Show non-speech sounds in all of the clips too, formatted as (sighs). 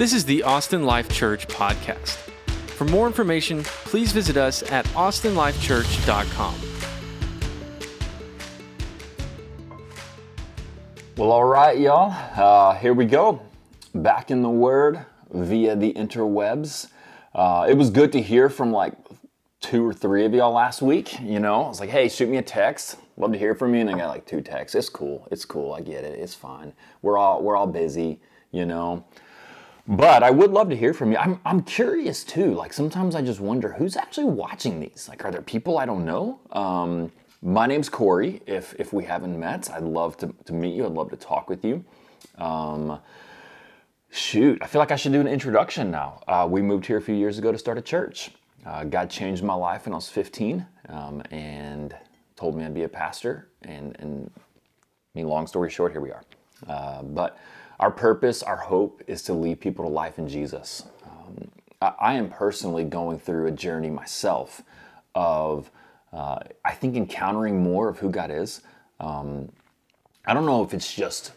This is the Austin Life Church podcast. For more information, please visit us at austinlifechurch.com. Well, all right, y'all. Uh, here we go. Back in the Word via the interwebs. Uh, it was good to hear from like two or three of y'all last week. You know, I was like, hey, shoot me a text. Love to hear from you. And I got like two texts. It's cool. It's cool. I get it. It's fine. We're all we're all busy. You know. But I would love to hear from you. I'm, I'm curious too. Like sometimes I just wonder who's actually watching these. Like, are there people I don't know? Um, my name's Corey. If if we haven't met, I'd love to, to meet you. I'd love to talk with you. Um, shoot, I feel like I should do an introduction now. Uh, we moved here a few years ago to start a church. Uh, God changed my life when I was 15 um, and told me I'd be a pastor. And, and I mean, long story short, here we are. Uh, but our purpose, our hope is to lead people to life in Jesus. Um, I, I, am personally going through a journey myself of, uh, I think, encountering more of who God is. Um, I don't know if it's just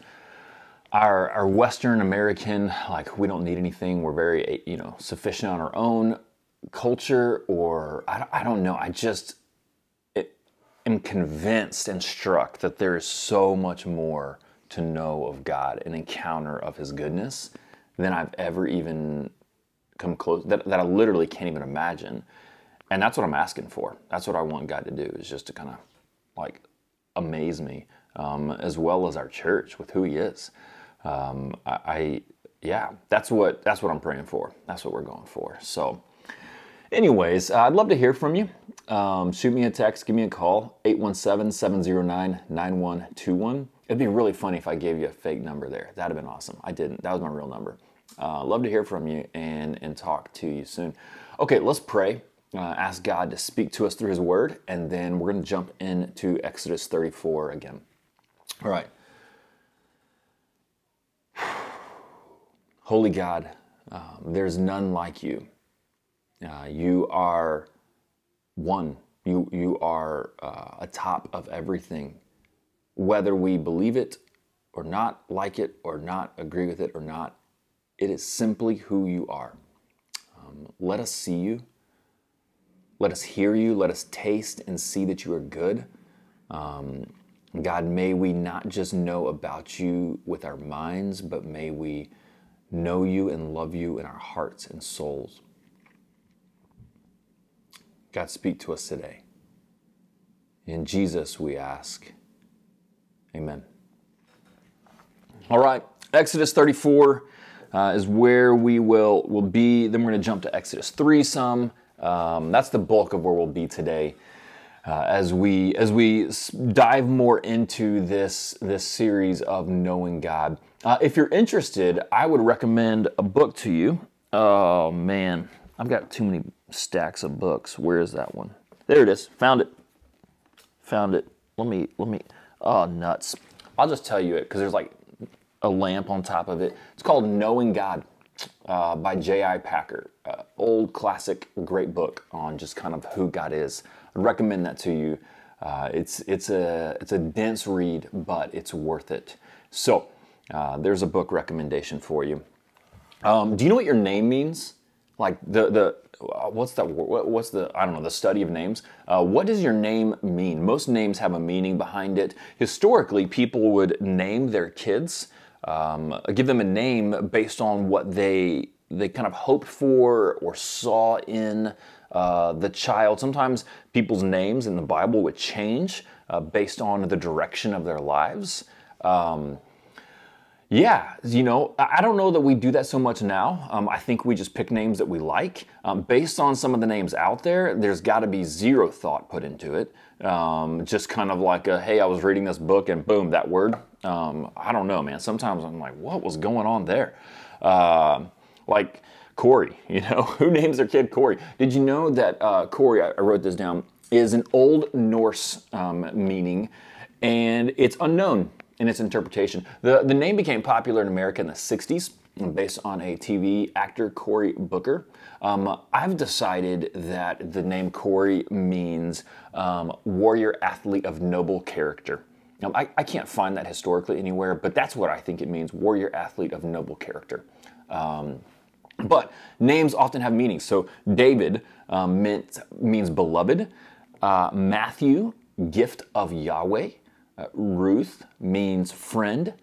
our, our Western American, like we don't need anything, we're very, you know, sufficient on our own culture, or I, I don't know. I just it, am convinced and struck that there is so much more to know of God, an encounter of His goodness, than I've ever even come close, that, that I literally can't even imagine. And that's what I'm asking for. That's what I want God to do, is just to kind of like amaze me, um, as well as our church with who He is. Um, I, I, yeah, that's what that's what I'm praying for. That's what we're going for. So, anyways, uh, I'd love to hear from you. Um, shoot me a text, give me a call, 817 709 9121. It'd be really funny if I gave you a fake number there. That'd have been awesome. I didn't. That was my real number. Uh, love to hear from you and, and talk to you soon. Okay, let's pray. Uh, ask God to speak to us through His Word, and then we're going to jump into Exodus 34 again. All right. (sighs) Holy God, um, there's none like you. Uh, you are one. You you are uh, atop of everything whether we believe it or not, like it or not, agree with it or not, it is simply who you are. Um, let us see you. Let us hear you. Let us taste and see that you are good. Um, God, may we not just know about you with our minds, but may we know you and love you in our hearts and souls. God, speak to us today. In Jesus, we ask. Amen. All right, Exodus 34 uh, is where we will, will be. Then we're going to jump to Exodus 3 some. Um, that's the bulk of where we'll be today. Uh, as we as we dive more into this this series of knowing God. Uh, if you're interested, I would recommend a book to you. Oh man, I've got too many stacks of books. Where is that one? There it is. Found it. Found it. Let me let me. Oh, nuts. I'll just tell you it because there's like a lamp on top of it. It's called Knowing God uh, by J.I. Packer. Uh, old classic, great book on just kind of who God is. I'd recommend that to you. Uh, it's it's a it's a dense read, but it's worth it. So uh, there's a book recommendation for you. Um, do you know what your name means? Like the the what's that what's the i don't know the study of names? Uh, what does your name mean? Most names have a meaning behind it. Historically people would name their kids um, give them a name based on what they they kind of hoped for or saw in uh, the child. Sometimes people's names in the bible would change uh, based on the direction of their lives. Um, yeah, you know, I don't know that we do that so much now. Um, I think we just pick names that we like. Um, based on some of the names out there, there's got to be zero thought put into it. Um, just kind of like, a, hey, I was reading this book and boom, that word. Um, I don't know, man. Sometimes I'm like, what was going on there? Uh, like Corey, (laughs) you know, who names their kid Corey? Did you know that uh, Corey, I, I, wrote this down, is an Old Norse um, meaning and it's unknown in its interpretation. The, the name became popular in America in the 60s based on a TV actor, Corey Baker. Um, I've decided that the name Corey means um, warrior athlete of noble character. Um, I, I can't find that historically anywhere, but that's what I think it means warrior athlete of noble character. Um, but names often have meanings. So David um, meant, means beloved, uh, Matthew, gift of Yahweh, uh, Ruth means friend,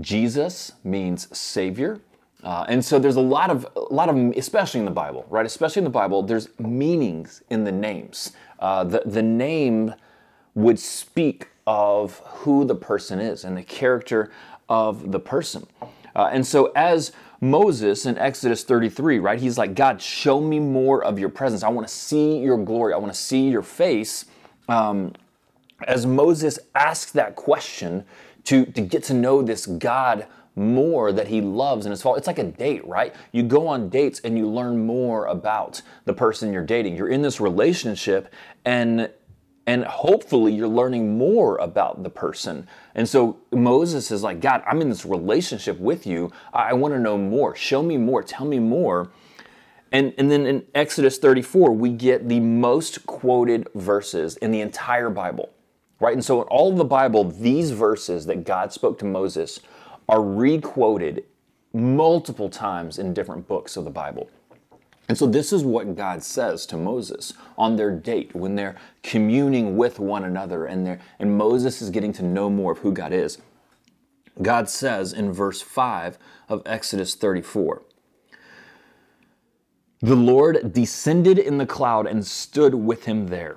Jesus means savior. Uh, and so there's a lot of a lot of especially in the Bible, right? Especially in the Bible, there's meanings in the names. Uh, the the name would speak of who the person is and the character of the person. Uh, and so as Moses in Exodus 33, right? He's like, God, show me more of your presence. I want to see your glory. I want to see your face. Um, as Moses asks that question to, to get to know this God more that he loves and his fault. It's like a date, right? You go on dates and you learn more about the person you're dating. You're in this relationship and and hopefully you're learning more about the person. And so Moses is like, God, I'm in this relationship with you. I, I want to know more. Show me more. Tell me more. And, and then in Exodus 34, we get the most quoted verses in the entire Bible, right? And so in all of the Bible, these verses that God spoke to Moses are requoted multiple times in different books of the Bible. And so, this is what God says to Moses on their date when they're communing with one another and, and Moses is getting to know more of who God is. God says in verse 5 of Exodus 34 The Lord descended in the cloud and stood with him there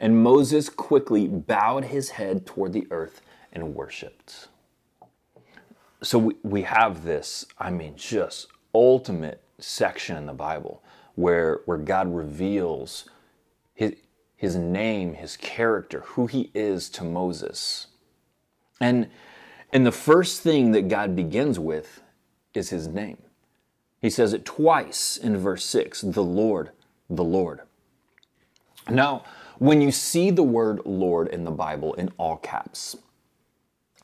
And Moses quickly bowed his head toward the earth and worshiped so we, we have this, I mean, just ultimate section in the Bible where, where God reveals his, his name, his character, who he is to Moses. And, and the first thing that God begins with is his name. He says it twice in verse 6 the Lord, the Lord. Now, when you see the word Lord in the Bible in all caps,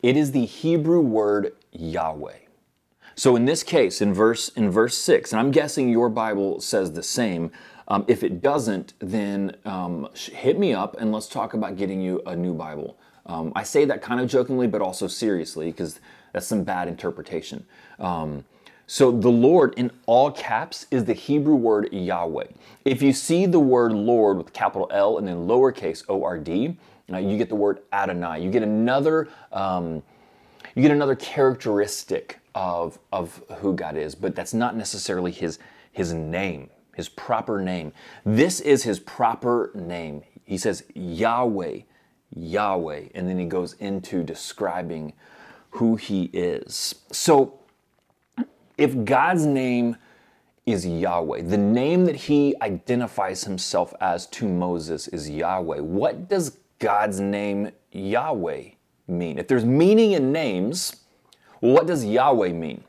it is the Hebrew word Yahweh. So in this case, in verse in verse six, and I'm guessing your Bible says the same. Um, if it doesn't, then um, hit me up and let's talk about getting you a new Bible. Um, I say that kind of jokingly, but also seriously because that's some bad interpretation. Um, so the Lord in all caps is the Hebrew word Yahweh. If you see the word Lord with capital L and then lowercase O R D, you get the word Adonai. You get another um, you get another characteristic of of who God is, but that's not necessarily his his name, his proper name. This is his proper name. He says Yahweh, Yahweh, and then he goes into describing who he is. So if God's name is Yahweh. The name that he identifies himself as to Moses is Yahweh. What does God's name Yahweh mean? If there's meaning in names, what does Yahweh mean?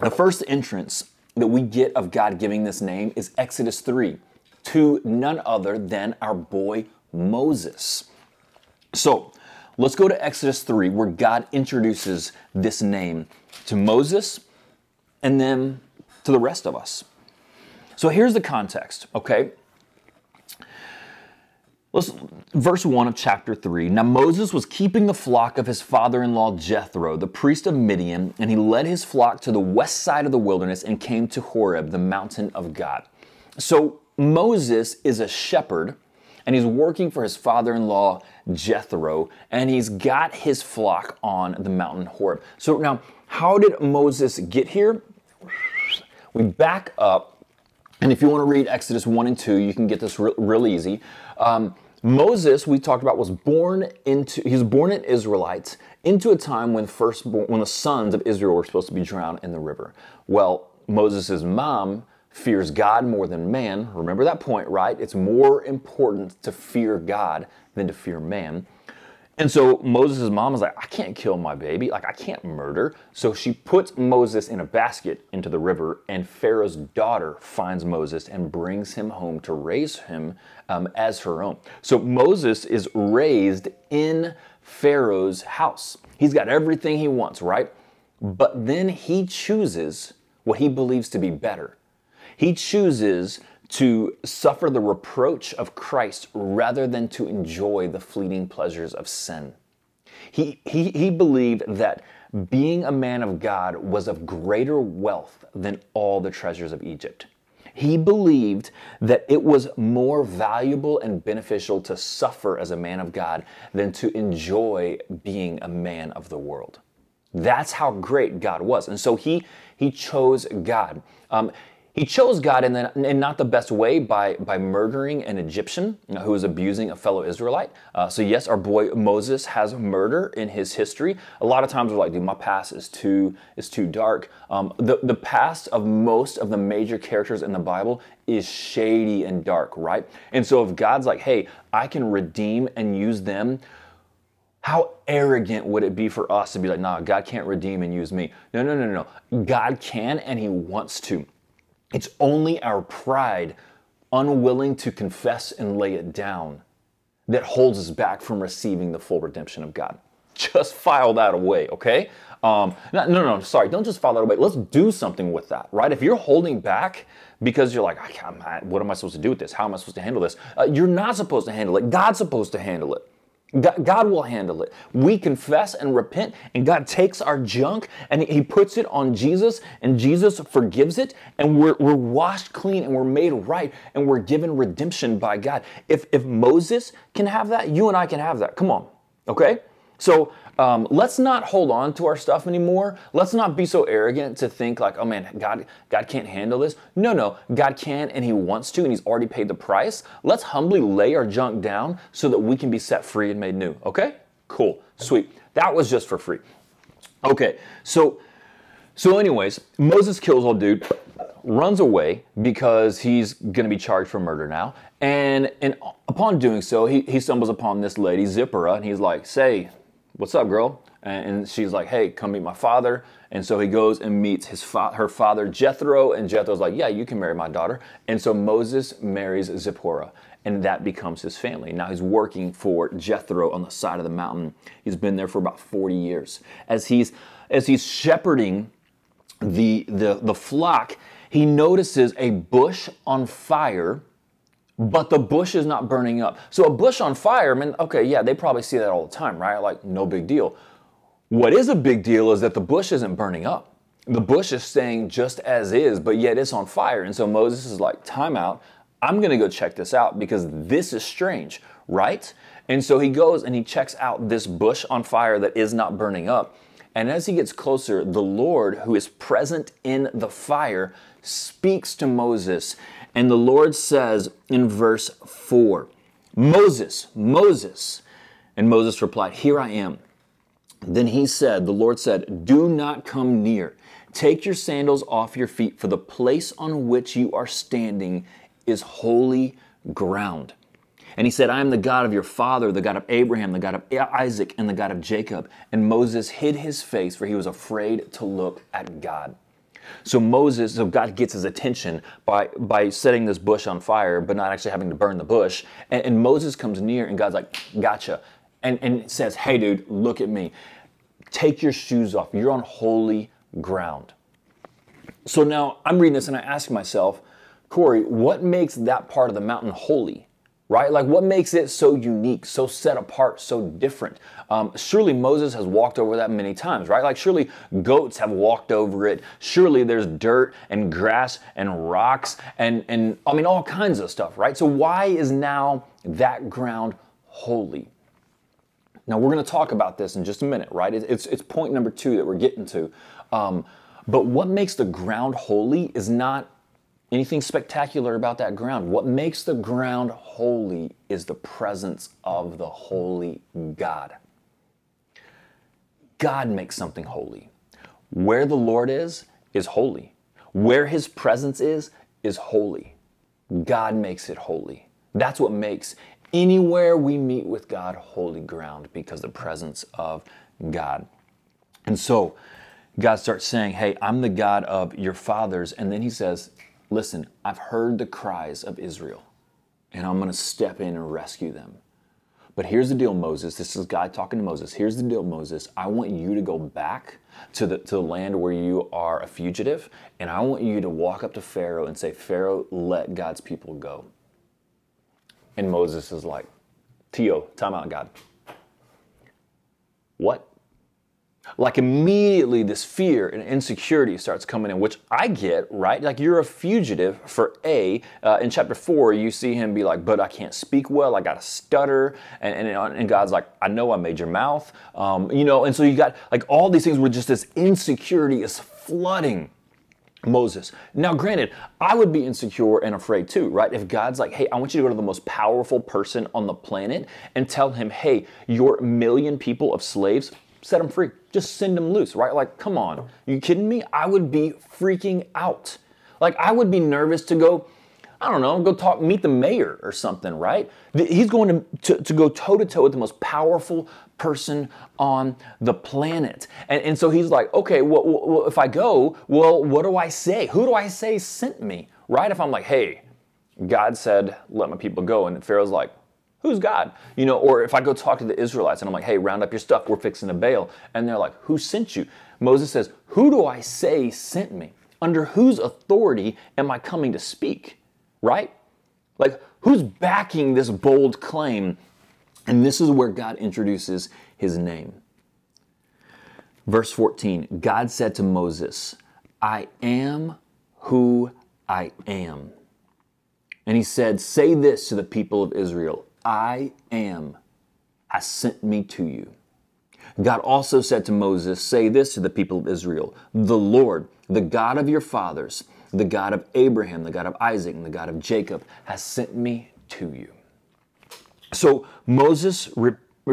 The first entrance that we get of God giving this name is Exodus 3 to none other than our boy Moses. So let's go to Exodus 3 where God introduces this name to Moses and then to the rest of us. So here's the context, okay? Let's, verse 1 of chapter 3. Now Moses was keeping the flock of his father in law Jethro, the priest of Midian, and he led his flock to the west side of the wilderness and came to Horeb, the mountain of God. So Moses is a shepherd and he's working for his father in law Jethro, and he's got his flock on the mountain Horeb. So now, how did Moses get here? We back up and if you want to read Exodus 1 and 2, you can get this real, real easy. Um, Moses, we talked about, was born into, he was born in Israelites into a time when first when the sons of Israel were supposed to be drowned in the river. Well, Moses' mom fears God more than man. Remember that point, right? It's more important to fear God than to fear man. And so Moses' mom is like, I can't kill my baby. Like, I can't murder. So she puts Moses in a basket into the river, and Pharaoh's daughter finds Moses and brings him home to raise him um, as her own. So Moses is raised in Pharaoh's house. He's got everything he wants, right? But then he chooses what he believes to be better. He chooses to suffer the reproach of Christ rather than to enjoy the fleeting pleasures of sin. He, he, he believed that being a man of God was of greater wealth than all the treasures of Egypt. He believed that it was more valuable and beneficial to suffer as a man of God than to enjoy being a man of the world. That's how great God was. And so he, he chose God. Um, he chose God in, the, in not the best way by, by murdering an Egyptian who was abusing a fellow Israelite. Uh, so, yes, our boy Moses has murder in his history. A lot of times we're like, dude, my past is too, is too dark. Um, the, the past of most of the major characters in the Bible is shady and dark, right? And so, if God's like, hey, I can redeem and use them how arrogant would it be for us to be like, nah, God can't redeem and use me? No, no, no, no. God can and He wants to. It's only our pride, unwilling to confess and lay it down, that holds us back from receiving the full redemption of God. Just file that away, okay? Um, no, no, no, sorry, don't just file that away. Let's do something with that, right? If you're holding back because you're like, what am I supposed to do with this? How am I supposed to handle this? Uh, you're not supposed to handle it. God's supposed to handle it. God will handle it. We confess and repent, and God takes our junk and He puts it on Jesus, and Jesus forgives it, and we're, we're washed clean and we're made right, and we're given redemption by God. If, if Moses can have that, you and I can have that. Come on, okay? So um, let's not hold on to our stuff anymore. Let's not be so arrogant to think like, oh man, God, God can't handle this. No, no, God can and He wants to, and He's already paid the price. Let's humbly lay our junk down so that we can be set free and made new. Okay? Cool, sweet. That was just for free. Okay, so so anyways, Moses kills old dude, runs away because he's to be charged for murder now, and and upon doing so, he, he stumbles upon this lady Zipporah, and he's like, "Say, what's up, girl? And she's like, hey, come meet my father. And so he goes and meets his fa- her father, Jethro. And Jethro's like, yeah, you can marry my daughter. And so Moses marries Zipporah. And that becomes his family. Now he's working for Jethro on the side of the mountain. He's been there for about 40 years. As he's, as he's shepherding the, the, the flock, he notices a bush on fire but the bush is not burning up. So a bush on fire, I mean, okay, yeah, they probably see that all the time, right? Like, no big deal. What is a big deal is that the bush isn't burning up. The bush is staying just as is, but yet it's on fire. And so Moses is like, time out. I'm going to go check this out because this is strange, right? And so he goes and he checks out this bush on fire that is not burning up. And as he gets closer, the Lord, who is present in the fire, speaks to Moses and the Lord says in verse 4 Moses, Moses. And Moses replied, Here I am. Then he said, The Lord said, Do not come near. Take your sandals off your feet, for the place on which you are standing is holy ground. And he said, I am the God of your father, the God of Abraham, the God of Isaac, and the God of Jacob. And Moses hid his face, for he was afraid to look at God. So Moses, so God gets his attention by by setting this bush on fire, but not actually having to burn the bush. And, and Moses comes near, and God's like, "Gotcha," and and says, "Hey, dude, look at me. Take your shoes off. You're on holy ground." So now I'm reading this, and I ask myself, Corey, what makes that part of the mountain holy? Right? Like what makes it so unique, so set apart, so different? Um, surely Moses has walked over that many times, right? Like surely goats have walked over it. Surely there's dirt and grass and rocks and, and I mean, all kinds of stuff, right? So why is now that ground holy? Now we're going to talk about this in just a minute, right? It's, it's point number two that we're getting to. Um, but what makes the ground holy is not anything spectacular about that ground. What makes the ground holy is the presence of the holy God. God makes something holy. Where the Lord is, is holy. Where his presence is, is holy. God makes it holy. That's what makes Anywhere we meet with God, holy ground because the presence of God. And so God starts saying, Hey, I'm the God of your fathers. And then he says, Listen, I've heard the cries of Israel, and I'm going to step in and rescue them. But here's the deal, Moses. This is God talking to Moses. Here's the deal, Moses. I want you to go back to the, to the land where you are a fugitive, and I want you to walk up to Pharaoh and say, Pharaoh, let God's people go. And Moses is like, Tio, time out, God. What? Like immediately this fear and insecurity starts coming in which i get right like you're a fugitive for a uh, in chapter 4 you see him be like but i can't speak well i got a stutter and, and, and, god's like i know i made your mouth um, you know and so you got like all these things where just this insecurity is flooding Moses. Now, granted, I would be insecure and afraid too, right? If God's like, hey, I want you to go to the most powerful person on the planet and tell him, hey, your million people of slaves set them free. Just send them loose, right? Like, come on. You kidding me? I would be freaking out. Like, I would be nervous to go, I don't know, go talk, meet the mayor or something, right? He's going to, to, to go toe to toe with the most powerful person on the planet. And, and so he's like, okay, well, well, if I go, well, what do I say? Who do I say sent me, right? If I'm like, hey, God said, let my people go. And Pharaoh's like, Who's God? You know, or if I go talk to the Israelites and I'm like, hey, round up your stuff, we're fixing to bail. And they're like, who sent you? Moses says, who do I say sent me? Under whose authority am I coming to speak? Right? Like, who's backing this bold claim? And this is where God introduces his name. Verse 14 God said to Moses, I am who I am. And he said, Say this to the people of Israel I am has sent me to you. God also said to Moses, Say this to the people of Israel The Lord, the God of your fathers, the God of Abraham, the God of Isaac, and the God of Jacob, has sent me to you. So Moses,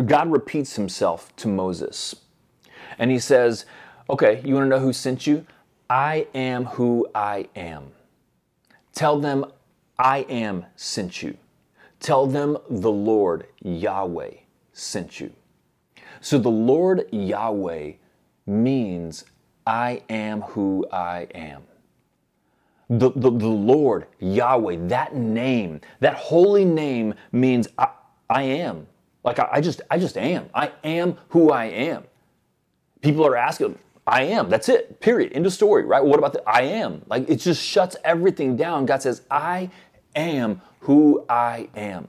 God repeats himself to Moses. And he says, Okay, you want to know who sent you? I am who I am. Tell them, I am sent you. Tell them the Lord Yahweh sent you. So the Lord Yahweh means I am who I am. The, the, the Lord Yahweh, that name, that holy name means I, I am. Like I, I just I just am. I am who I am. People are asking, I am. That's it. Period. End of story, right? What about the I am? Like it just shuts everything down. God says, I am who I am.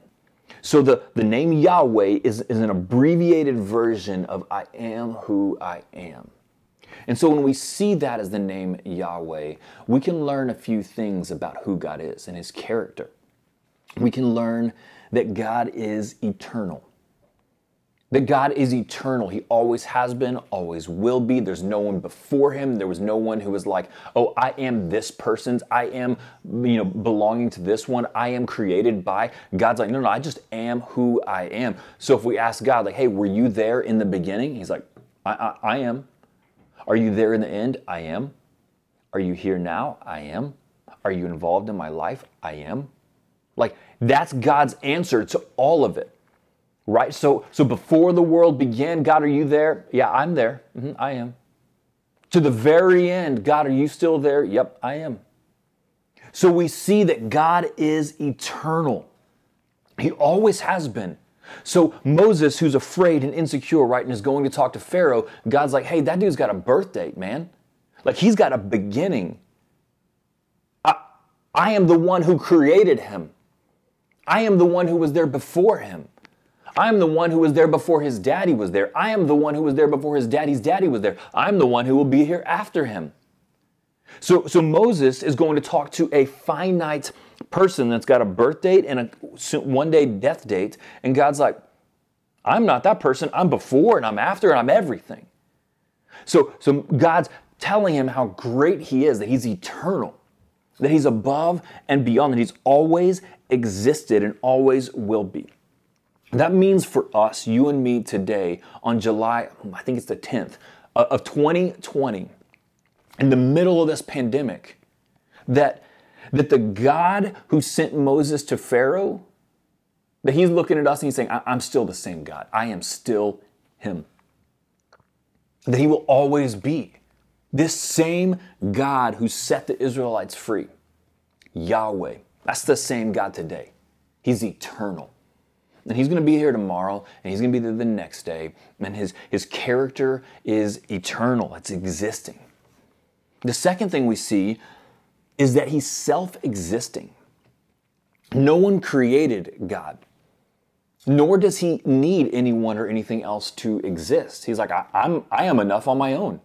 So the, the name Yahweh is, is an abbreviated version of I am who I am. And so when we see that as the name Yahweh, we can learn a few things about who God is and his character. We can learn that God is eternal. That God is eternal. He always has been, always will be. There's no one before him. There was no one who was like, oh, I am this person's. I am, you know, belonging to this one. I am created by. God's like, no, no, I just am who I am. So if we ask God, like, hey, were you there in the beginning? He's like, I, I, I am. Are you there in the end? I am. Are you here now? I am. Are you involved in my life? I am. Like, that's God's answer to all of it right? So, so before the world began, God, are you there? Yeah, I'm there. Mm-hmm, I am. To the very end, God, are you still there? Yep, I am. So we see that God is eternal. He always has been. So Moses, who's afraid and insecure, right, and is going to talk to Pharaoh, God's like, hey, that dude's got a birth date, man. Like he's got a beginning. I, I am the one who created him. I am the one who was there before him. I'm the one who was there before his daddy was there. I am the one who was there before his daddy's daddy was there. I'm the one who will be here after him. So, so Moses is going to talk to a finite person that's got a birth date and a one day death date. And God's like, I'm not that person. I'm before and I'm after and I'm everything. So, so God's telling him how great he is, that he's eternal, that he's above and beyond, that he's always existed and always will be. That means for us, you and me today, on July, I think it's the 10th uh, of 2020, in the middle of this pandemic, that, that the God who sent Moses to Pharaoh That he's looking at us and he's saying, I'm still the same God. I am still him. That he will always be this same God who set the Israelites free. Yahweh. That's the same God today. He's eternal. And he's going to be here tomorrow, and he's going to be there the next day. And his, his character is eternal, it's existing. The second thing we see is that he's self existing. No one created God, nor does he need anyone or anything else to exist. He's like, I, am I am enough on my own.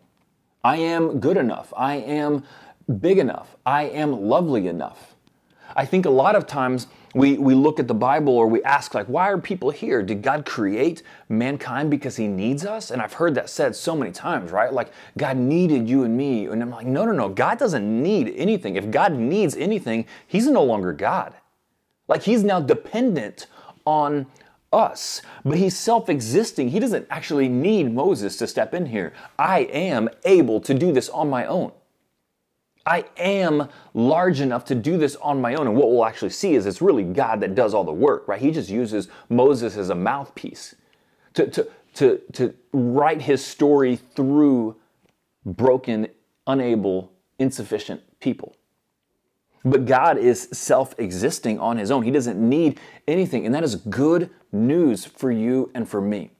I am good enough. I am big enough. I am lovely enough. I think a lot of times we, we look at the Bible or we ask, like, why are people here? Did God create mankind because He needs us? And I've heard that said so many times, right? Like, God needed you and me. And I'm like, no, no, no. God doesn't need anything. If God needs anything, He's no longer God. Like, He's now dependent on us, but he's self existing. He doesn't actually need Moses to step in here. I am able to do this on my own. I am large enough to do this on my own. And what we'll actually see is it's really God that does all the work, right? He just uses Moses as a mouthpiece to, to, to, to write his story through broken, unable, insufficient people. But God is self existing on his own. He doesn't need anything. And that is good news for you and for me.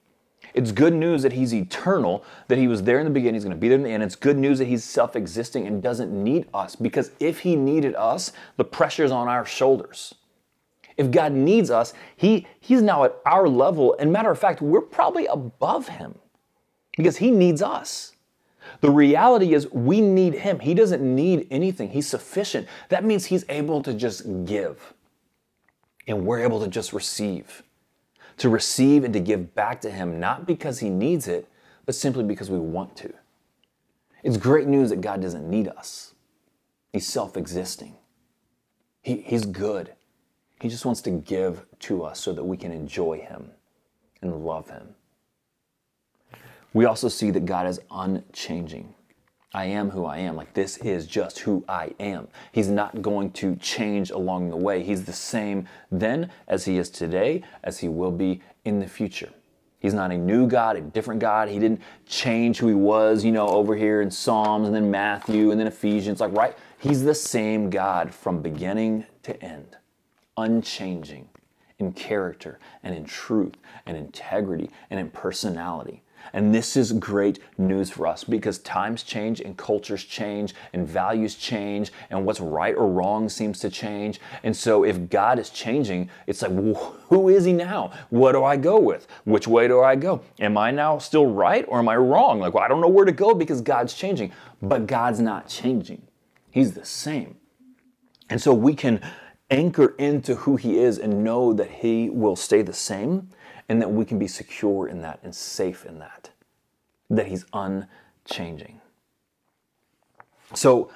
It's good news that he's eternal, that he was there in the beginning, he's going to be there in the end. It's good news that he's self existing and doesn't need us because if he needed us, the pressure's on our shoulders. If God needs us, he, he's now at our level. And matter of fact, we're probably above him because he needs us. The reality is, we need him. He doesn't need anything, he's sufficient. That means he's able to just give, and we're able to just receive to receive and to give back to Him, not because He needs it, but simply because we want to. It's great news that God doesn't need us, He's self existing. He, he's good. He just wants to give to us so that we can enjoy Him and love Him. We also see that God is unchanging. I am who I am. Like, this is just who I am. He's not going to change along the way. He's the same then as he is today, as he will be in the future. He's not a new God, a different God. He didn't change who he was, you know, over here in Psalms and then Matthew and then Ephesians. Like, right? He's the same God from beginning to end, unchanging in character and in truth and integrity and in personality. And this is great news for us because times change and cultures change and values change and what's right or wrong seems to change. And so if God is changing, it's like, who is he now? What do I go with? Which way do I go? Am I now still right or am I wrong? Like, well, I don't know where to go because God's changing. But God's not changing, He's the same. And so we can anchor into who He is and know that He will stay the same and that we can be secure in that and safe in that, that He's unchanging. So,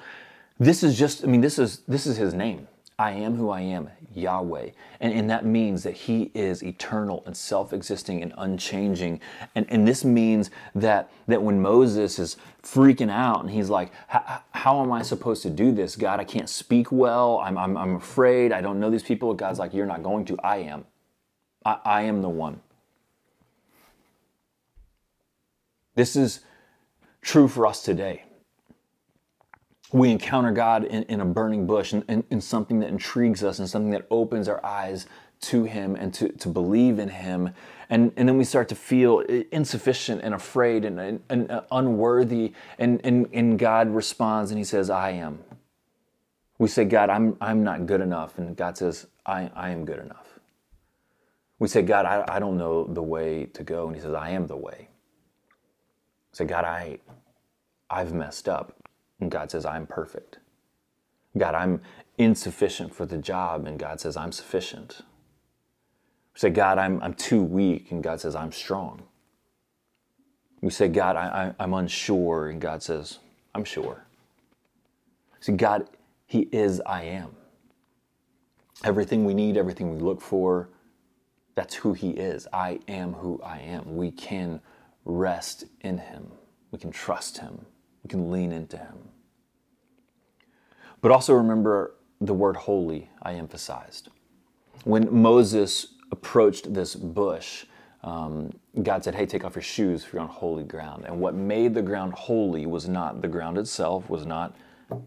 this is just, I mean, this is this is His name. I am who I am, Yahweh. And, and that means that He is eternal and self existing and unchanging. And, and this means that, that when Moses is freaking out and he's like, How am I supposed to do this? God, I can't speak well. I'm, I'm, I'm afraid. I don't know these people. God's like, You're not going to. I am. I, I am the one. This is true for us today. We encounter God in, in a burning bush and in, in, something that intrigues us and something that opens our eyes to Him and to, to believe in Him. And, and then we start to feel insufficient and afraid and, and, and uh, unworthy. And, and, and God responds and He says, I am. We say, God, I'm, I'm not good enough. And God says, I, I am good enough. We say, God, I, I don't know the way to go. And he says, I am the way. We say, God, I, I've messed up. And God says, I'm perfect. God, I'm insufficient for the job. And God says, I'm sufficient. We say, God, I'm, I'm too weak. And God says, I'm strong. We say, God, I, I, I'm unsure. And God says, I'm sure. See, God, He is I am. Everything we need, everything we look for, that's who He is. I am who I am. We can rest in Him, we can trust Him, we can lean into Him. But also remember the word holy I emphasized. when Moses approached this bush, um, God said, Hey, take off your shoes for you're on holy ground. And what made the ground holy was not the ground itself, was not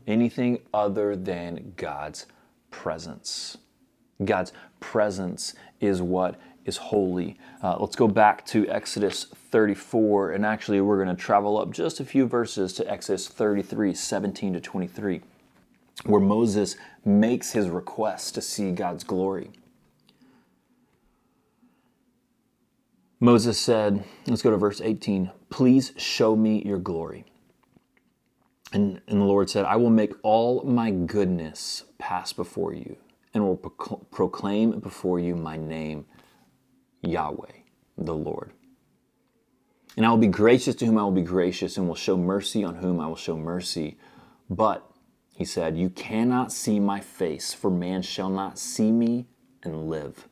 anything other than God's presence. God's presence is what is holy. Uh, let's go back to Exodus 34, and actually, we're going to travel up just a few verses to Exodus 33 17 to 23, where Moses makes his request to see God's glory. Moses said, let's go to verse 18, please show me your glory. And, and the Lord said, I will make all my goodness pass before you and will proclaim before you my name, Yahweh, the Lord. And I will be gracious to whom I will be gracious, and will show mercy on whom I will show mercy. But, he said, you cannot see my face, for man shall not see me and live.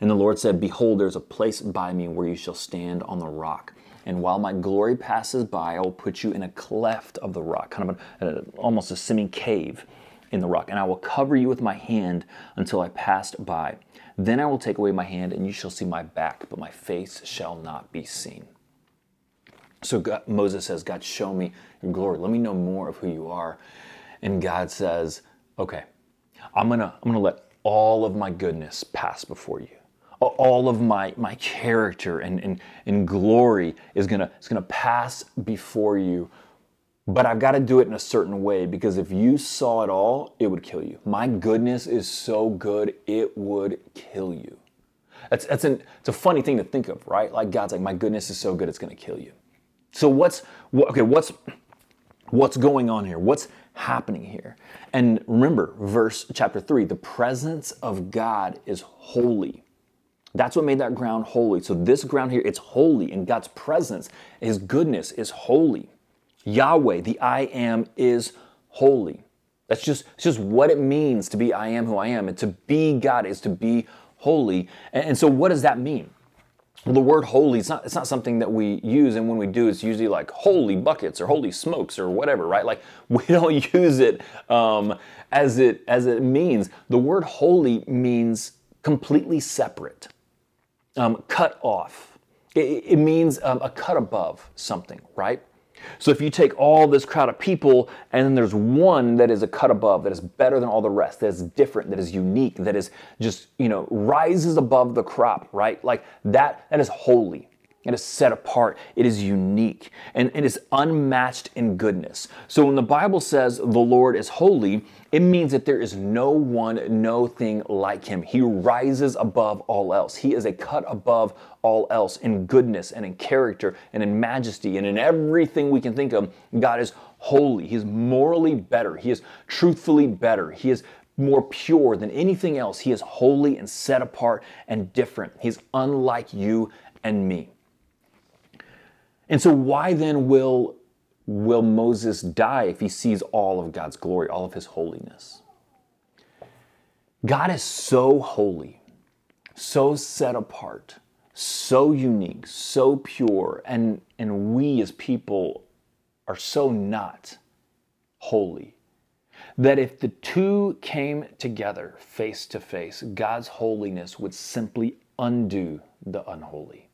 And the Lord said, Behold, there's a place by me where you shall stand on the rock. And while my glory passes by, I will put you in a cleft of the rock, kind of a, a, almost a semi cave in the rock. And I will cover you with my hand until I passed by. Then I will take away my hand, and you shall see my back, but my face shall not be seen. So God, Moses says, God, show me your glory. Let me know more of who you are. And God says, Okay, I'm gonna, I'm gonna let all of my goodness pass before you all of my, my character and, and, and glory is gonna, is gonna pass before you. But I've got to do it in a certain way because if you saw it all, it would kill you. My goodness is so good, it would kill you. That's, that's an, it's a funny thing to think of, right? Like God's like, my goodness is so good, it's going to kill you. So what's, what, okay, what's, what's going on here? What's happening here? And remember, verse chapter three, the presence of God is holy. That's what made that ground holy. So this ground here, it's holy, and God's presence, His goodness is holy. Yahweh, the I am, is holy. That's just, just what it means to be I am who I am. And to be God is to be holy. And, and so what does that mean? Well, the word holy, it's not, it's not something that we use, and when we do, it's usually like holy buckets or holy smokes or whatever, right? Like (laughs) we don't use it um, as it as it means. The word holy means completely separate um, cut off. It, it means um, a cut above something, right? So if you take all this crowd of people and then there's one that is a cut above, that is better than all the rest, that is different, that is unique, that is just, you know, rises above the crop, right? Like that, that is holy. It is set apart. It is unique and it is unmatched in goodness. So when the Bible says the Lord is holy, it means that there is no one, no thing like him. He rises above all else. He is a cut above all else in goodness and in character and in majesty and in everything we can think of. God is holy. He is morally better. He is truthfully better. He is more pure than anything else. He is holy and set apart and different. He's unlike you and me. And so, why then will, will Moses die if he sees all of God's glory, all of his holiness? God is so holy, so set apart, so unique, so pure, and, and we as people are so not holy that if the two came together face to face, God's holiness would simply undo the unholy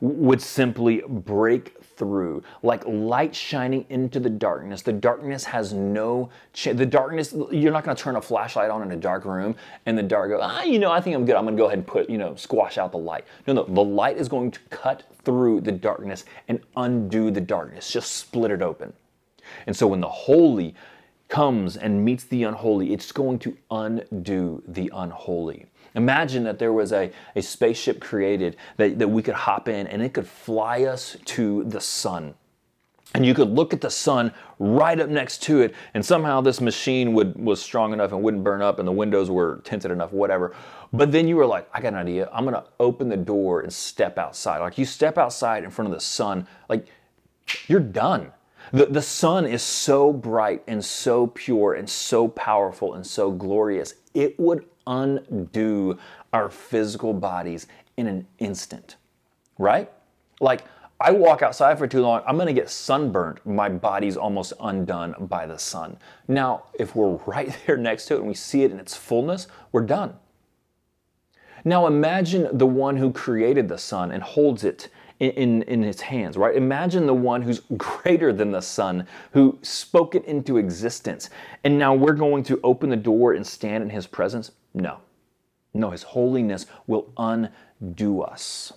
would simply break through like light shining into the darkness. The darkness has no ch- the darkness you're not going to turn a flashlight on in a dark room and the dark go ah you know i think i'm good. I'm going to go ahead and put you know squash out the light. No no the light is going to cut through the darkness and undo the darkness. Just split it open. And so when the holy comes and meets the unholy it's going to undo the unholy Imagine that there was a, a spaceship created that, that we could hop in and it could fly us to the sun. And you could look at the sun right up next to it, and somehow this machine would was strong enough and wouldn't burn up, and the windows were tinted enough, whatever. But then you were like, I got an idea. I'm gonna open the door and step outside. Like you step outside in front of the sun, like you're done. The, the sun is so bright and so pure and so powerful and so glorious. It would undo our physical bodies in an instant, right? Like, I walk outside for too long, I'm gonna get sunburned. My body's almost undone by the sun. Now, if we're (laughs) right there next to it and we see it in its fullness, we're done. Now imagine the one who created the sun and holds it in, in, in, his hands, right? Imagine the one who's (laughs) greater than the sun, who spoke it into existence. And now we're going to open the door and stand in his presence? No. No, his holiness will undo us.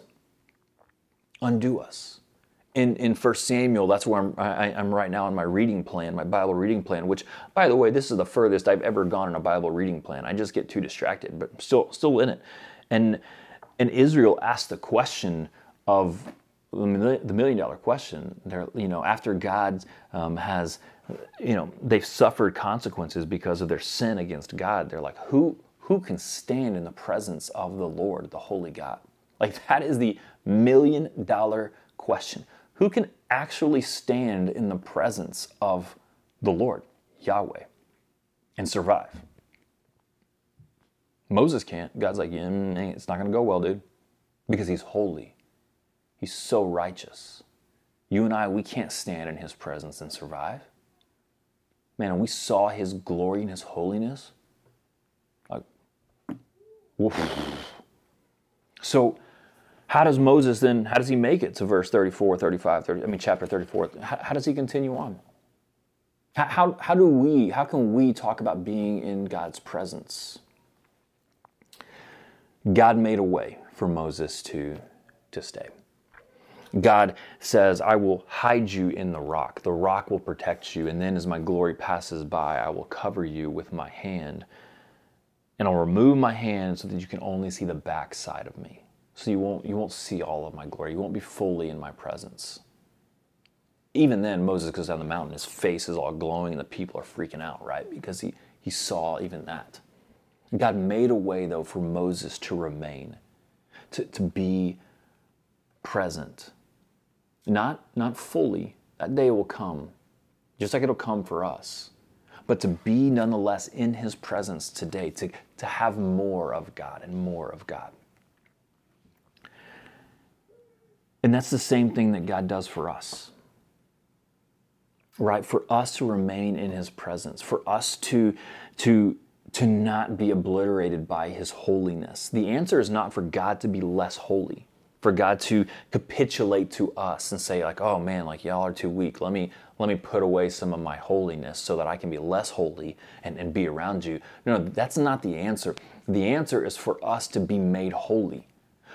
Undo us in, in 1 Samuel, that's where I'm, I, am right now in my reading plan, my Bible reading plan, which, by the way, this is the furthest I've ever gone in a Bible reading plan. I just get too distracted, but I'm still, still in it. And, and Israel asked the question of the million dollar question. They're, you know, after God um, has, you know, they've suffered consequences because of their sin against God. They're like, who, who can stand in the presence of the Lord, the Holy God? Like (laughs) that is the million dollar question who can actually stand in the presence of the Lord, Yahweh, and survive? Moses can't. God's like, yeah, mm, eh, it's not going to go well, dude, because he's holy. He's so righteous. You and I, we can't stand in his presence and survive. Man, we saw his glory and his holiness. Woof. So, how does Moses then, how does he make it to verse 34, 35, 30, I mean, chapter 34? How, how does he continue on? How, how, how do we, how can we talk about being in God's presence? God made a way for Moses to, to stay. God says, I will hide you in the rock. The rock will protect you. And then as my glory passes by, I will cover you with my hand. And I'll remove my hand so that you can only see the backside of me so you won't, you won't see all of my glory. You won't be fully in my presence. Even then, Moses goes down the mountain, his face is all glowing, and the people are freaking out, right? Because he, he saw even that. God made a way, though, for Moses to remain, to, to be present. Not, not fully, that day will come, just like it'll come for us, but to be nonetheless in his presence today, to, to have more of God and more of God. And that's the same thing that God does for us. Right? For us to remain in his presence, for us to to to not be obliterated by his holiness. The answer is not for God to be less holy, for God to capitulate to us and say like, "Oh man, like y'all are too weak. Let me let me put away some of my holiness so that I can be less holy and, and be around you." No, that's not the answer. The answer is for us to be made holy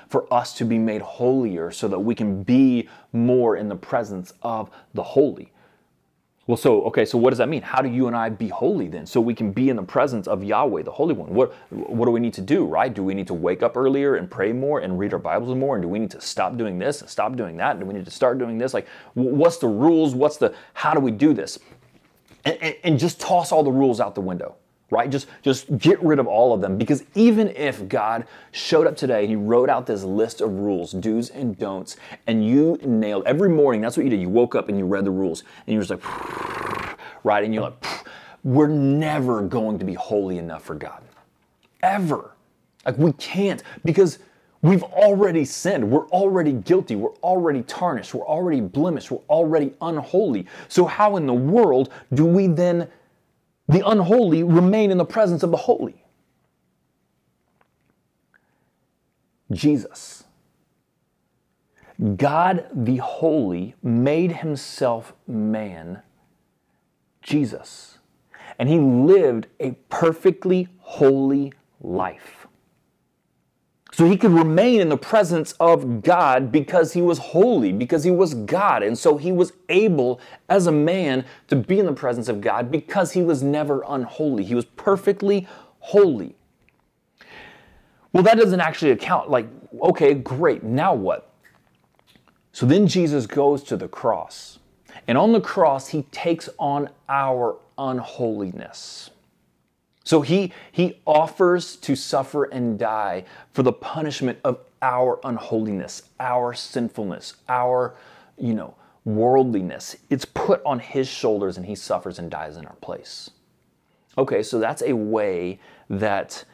for us to be made holier so that we can be more in the presence of the holy. Well, so, okay, so what does that mean? How do you and I be holy then? So we can be in the presence of Yahweh, the Holy One. What, what do we need to do, right? Do we need to wake up earlier and pray more and read our Bibles more? And do we need to stop doing this and stop doing that? And do we need to start doing this? Like, what's the rules? What's the, how do we do this? and, and, and just toss all the rules out the window right? Just, just get rid of all of them because even if God showed up today, He wrote out this list of rules, do's and don'ts, and you nailed every morning. That's what you did. You woke up and you read the rules, and you were just like, (laughs) right? And you're like, we're never going to be holy enough for God, ever. Like we can't because. We've already sinned. We're already guilty. We're already tarnished. We're already blemished. We're already unholy. So, how in the world do we then the unholy remain in the presence of the holy. Jesus. God the Holy made himself man, Jesus, and he lived a perfectly holy life. So he could remain in the presence of God because he was holy, because he was God. And so he was able, as a man, to be in the presence of God because he was never unholy. He was perfectly holy. Well, that doesn't actually account. Like, okay, great, now what? So then Jesus goes to the cross. And on the cross, he takes on our unholiness. So he, he offers to suffer and die for the punishment of our unholiness, our sinfulness, our, you know, worldliness. It's put on his shoulders and he suffers and dies in our place. Okay, so that's a way that,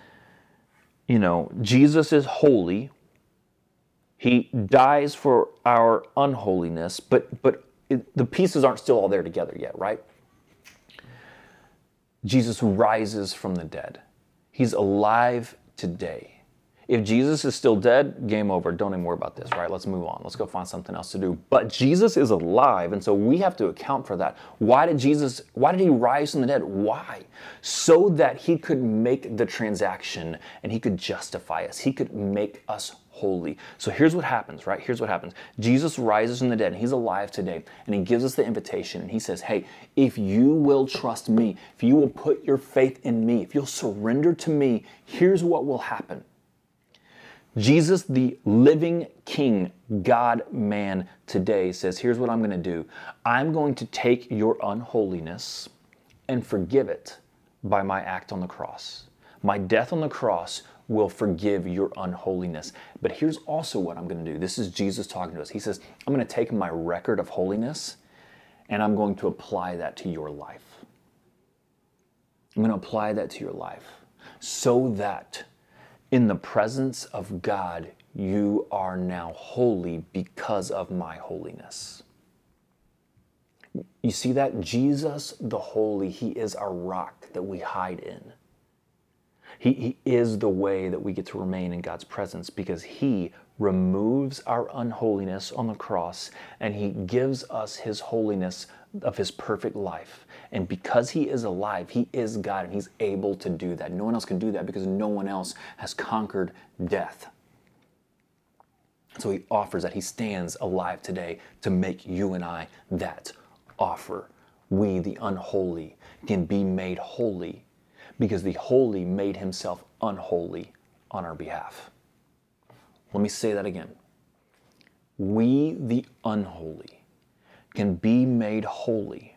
you know, Jesus is holy. He dies for our unholiness, but but it, the pieces aren't still all there together yet, right? Jesus rises from the dead. He's alive today. If Jesus is still dead, game over. Don't even worry about this, right? Let's move on. Let's go find something else to do. But Jesus is alive, and so we have to account for that. Why did Jesus, why did he rise from the dead? Why? So that he could make the transaction and he could justify us. He could make us holy. So here's what happens, right? Here's what happens. Jesus rises from the dead, and he's alive today, and he gives us the invitation, and he says, Hey, if you will trust me, if you will put your faith in me, if you'll surrender to me, here's what will happen. Jesus, the living King, God man today, says, Here's what I'm going to do I'm going to take your unholiness and forgive it by my act on the cross. My death on the cross will forgive your unholiness. But here's also what I'm going to do. This is Jesus talking to us. He says, I'm going to take my record of holiness and I'm going to apply that to your life. I'm going to apply that to your life so that in the presence of God, you are now holy because of my holiness. You see that? Jesus, the holy, he is our rock that we hide in. He, he is the way that we get to remain in God's presence because he removes our unholiness on the cross and he gives us his holiness of his perfect life. And because he is alive, he is God and he's able to do that. No one else can do that because no one else has conquered death. So he offers that. He stands alive today to make you and I that offer. We, the unholy, can be made holy because the holy made himself unholy on our behalf. Let me say that again. We, the unholy, can be made holy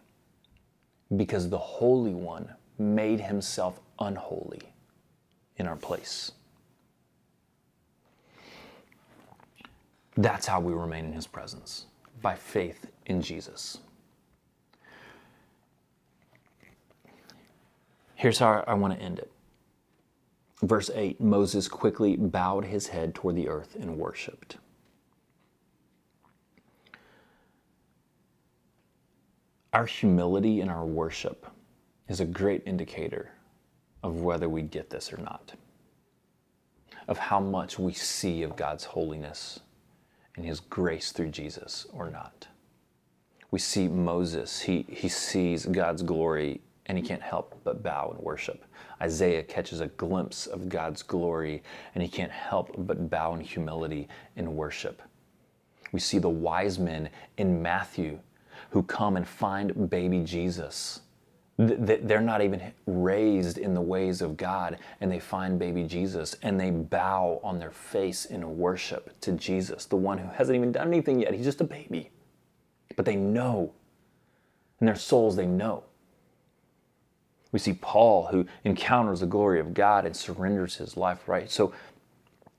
because the Holy One made himself unholy in our place. That's how we remain in his presence by faith in Jesus. Here's how I want to end it. Verse 8 Moses quickly bowed his head toward the earth and worshiped. Our humility in our worship is a great indicator of whether we get this or not, of how much we see of God's holiness and His grace through Jesus or not. We see Moses, he, he sees God's glory and he can't help but bow and worship. Isaiah catches a glimpse of God's glory and he can't help but bow in humility and worship. We see the wise men in Matthew who come and find baby Jesus. They're not even raised in the ways of God, and they find baby Jesus and they bow on their face in worship to Jesus, the one who hasn't even done anything yet. He's just a baby. But they know. In their souls, they know. We see Paul who encounters the glory of God and surrenders his life, right? So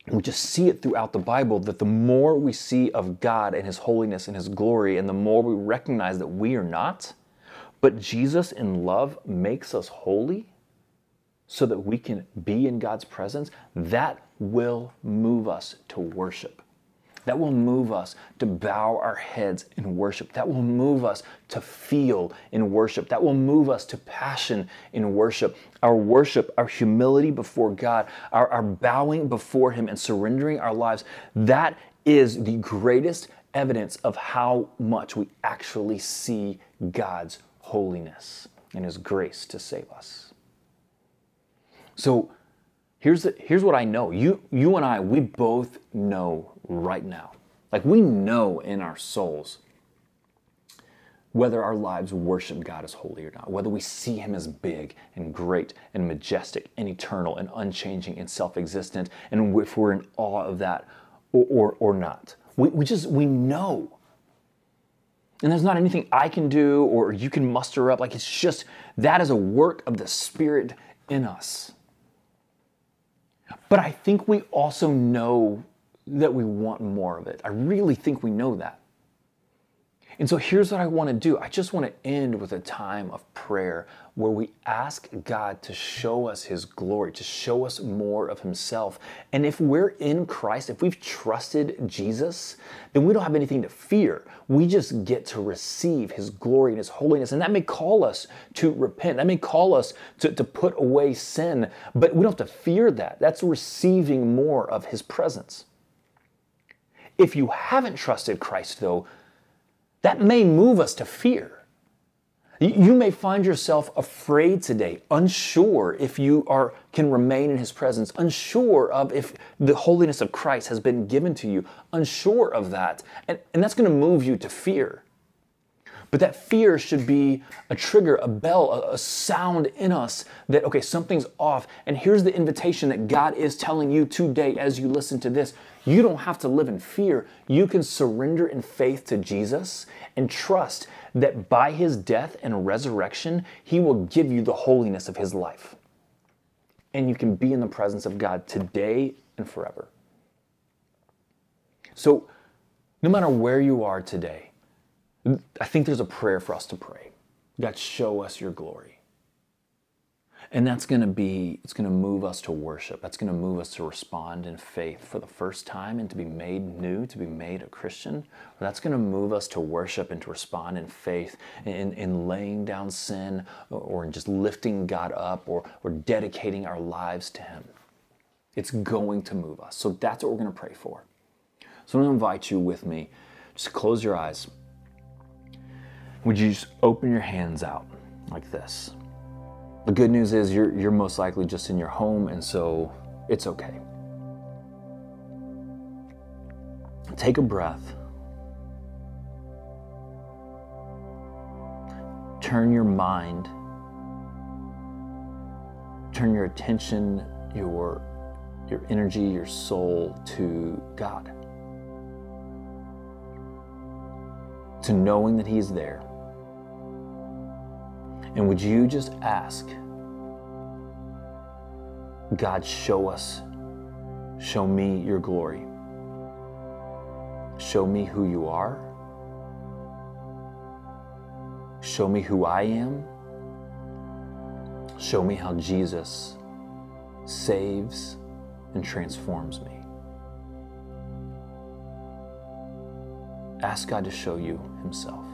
we just see it throughout the Bible that the more we see of God and His holiness and His glory, and the more we recognize that we are not, but Jesus in love makes us holy so that we can be in God's presence, that will move us to worship that will move us to bow our heads in worship. That will move us to feel in worship. That will move us to passion in worship. Our worship, our humility before God, our, our bowing before Him and surrendering our lives, that is the greatest evidence of how much we actually see God's holiness and His grace to save us. So, here's, the, here's what I know. You, you and I, we both know right now. Like we know in our souls whether our lives worship God as holy or not, whether we see Him as big and great and majestic and eternal and unchanging and self existent, and if we're in awe of that or, or, or not. We, we just, we know. And there's not anything I can do or you can muster up. Like it's just, that is a work of the Spirit in us. But I think we also know that we want more of it. I really think we know that. And so here's what I want to do. I just want to end with a time of prayer where we ask God to show us His glory, to show us more of Himself. And if we're in Christ, if we've trusted Jesus, then we don't have anything to fear. We just get to receive His glory and His holiness. And that may call us to repent, that may call us to, to put away sin, but we don't have to fear that. That's receiving more of His presence. If you haven't trusted Christ, though, that may move us to fear. You may find yourself afraid today, unsure if you are can remain in his presence, unsure of if the holiness of Christ has been given to you, unsure of that. And, and that's going to move you to fear. But that fear should be a trigger, a bell, a, a, sound in us that, okay, something's off. And here's the invitation that God is telling you today as you listen to this. You don't have to live in fear. You can surrender in faith to Jesus and trust that by his death and resurrection, he will give you the holiness of his life. And you can be in the presence of God today and forever. So, no matter where you are today, I think there's a prayer for us to pray. God, show us your glory. And that's going to be, it's going to move us to worship. That's going to move us to respond in faith for the first time and to be made new, to be made a Christian. That's going to move us to worship and to respond in faith in, in laying down sin or in just lifting God up or, or dedicating our lives to Him. It's going to move us. So that's what we're going to pray for. So I'm going to invite you with me. Just close your eyes. Would you just open your hands out like this? The good news is you're, you're most likely just in your home, and so it's okay. Take a breath. Turn your mind, turn your attention, your, your energy, your soul to God. To knowing that He's there and would you just ask, God, show us, show me your glory, show me who you are, show me who I am, show me how Jesus saves and transforms me. Ask God to show you Himself.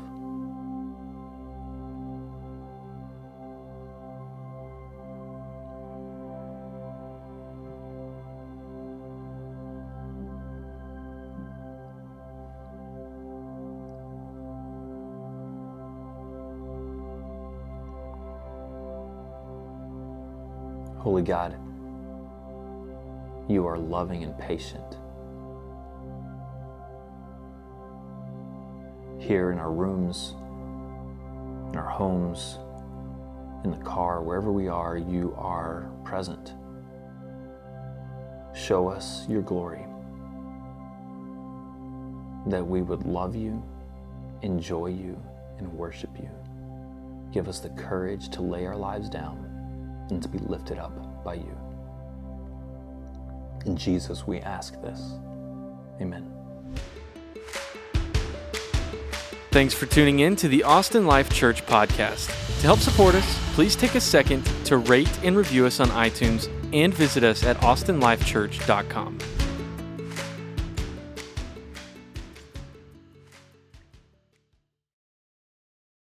God, you are loving and patient. Here in our rooms, in our homes, in the car, wherever we are, you are present. Show us your glory, that we would love you, enjoy you, and worship you. Give us the courage to lay our lives down and to be lifted up by you. In Jesus, we ask this. Amen. Thanks for tuning in to the Austin Life Church podcast. To help support us, please take a second to rate and review us on iTunes and visit us at austinlifechurch.com.